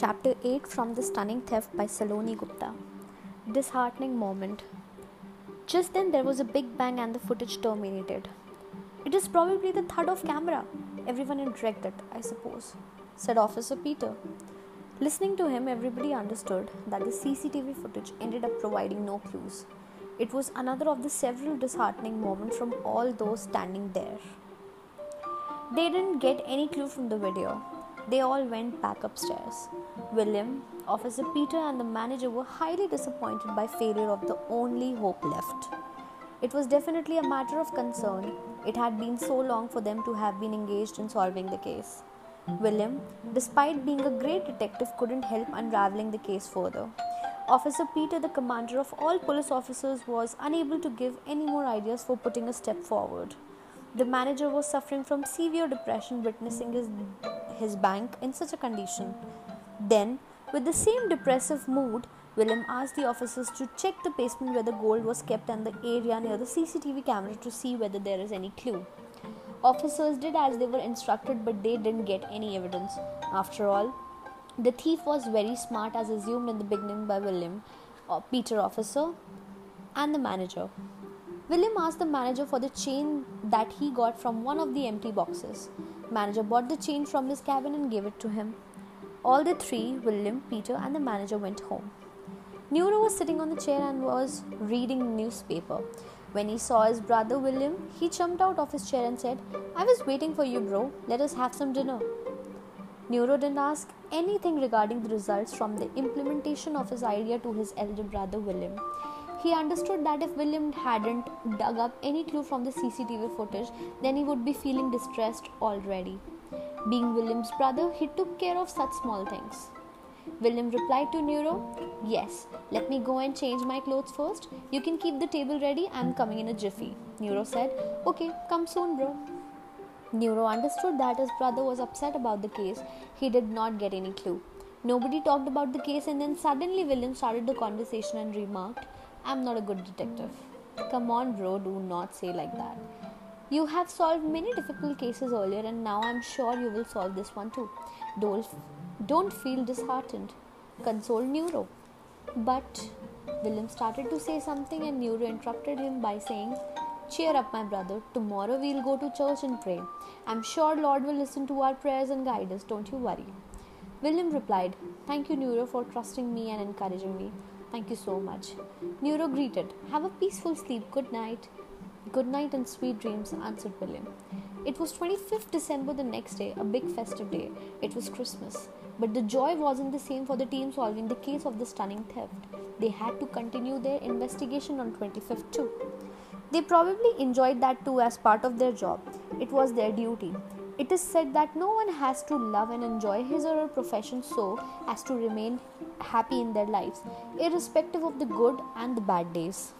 Chapter 8 from The Stunning Theft by Saloni Gupta. Disheartening moment. Just then there was a big bang and the footage terminated. It is probably the thud of camera. Everyone interjected, it, I suppose, said Officer Peter. Listening to him, everybody understood that the CCTV footage ended up providing no clues. It was another of the several disheartening moments from all those standing there. They didn't get any clue from the video, they all went back upstairs. William, Officer Peter, and the manager were highly disappointed by failure of the only hope left. It was definitely a matter of concern. It had been so long for them to have been engaged in solving the case. William, despite being a great detective, couldn't help unraveling the case further. Officer Peter, the commander of all police officers, was unable to give any more ideas for putting a step forward. The manager was suffering from severe depression, witnessing his, his bank in such a condition. Then, with the same depressive mood, William asked the officers to check the basement where the gold was kept and the area near the CCTV camera to see whether there is any clue. Officers did as they were instructed, but they didn't get any evidence. After all, the thief was very smart, as assumed in the beginning by William, uh, Peter officer, and the manager. William asked the manager for the chain that he got from one of the empty boxes. Manager bought the chain from his cabin and gave it to him. All the three, William, Peter, and the manager went home. Nero was sitting on the chair and was reading newspaper. When he saw his brother William, he jumped out of his chair and said, I was waiting for you, bro. Let us have some dinner. Nero didn't ask anything regarding the results from the implementation of his idea to his elder brother William. He understood that if William hadn't dug up any clue from the CCTV footage, then he would be feeling distressed already. Being William's brother, he took care of such small things. William replied to Neuro, Yes, let me go and change my clothes first. You can keep the table ready, I'm coming in a jiffy. Neuro said, Okay, come soon, bro. Neuro understood that his brother was upset about the case. He did not get any clue. Nobody talked about the case, and then suddenly William started the conversation and remarked, I'm not a good detective. Come on, bro, do not say like that. You have solved many difficult cases earlier, and now I'm sure you will solve this one too. Don't, don't feel disheartened. Console Neuro. But William started to say something, and Neuro interrupted him by saying, Cheer up, my brother. Tomorrow we'll go to church and pray. I'm sure Lord will listen to our prayers and guide us. Don't you worry. William replied, Thank you, Neuro, for trusting me and encouraging me. Thank you so much. Neuro greeted. Have a peaceful sleep. Good night. Good night and sweet dreams, answered William. It was 25th December the next day, a big festive day. It was Christmas. But the joy wasn't the same for the team solving the case of the stunning theft. They had to continue their investigation on 25th too. They probably enjoyed that too as part of their job. It was their duty. It is said that no one has to love and enjoy his or her profession so as to remain happy in their lives, irrespective of the good and the bad days.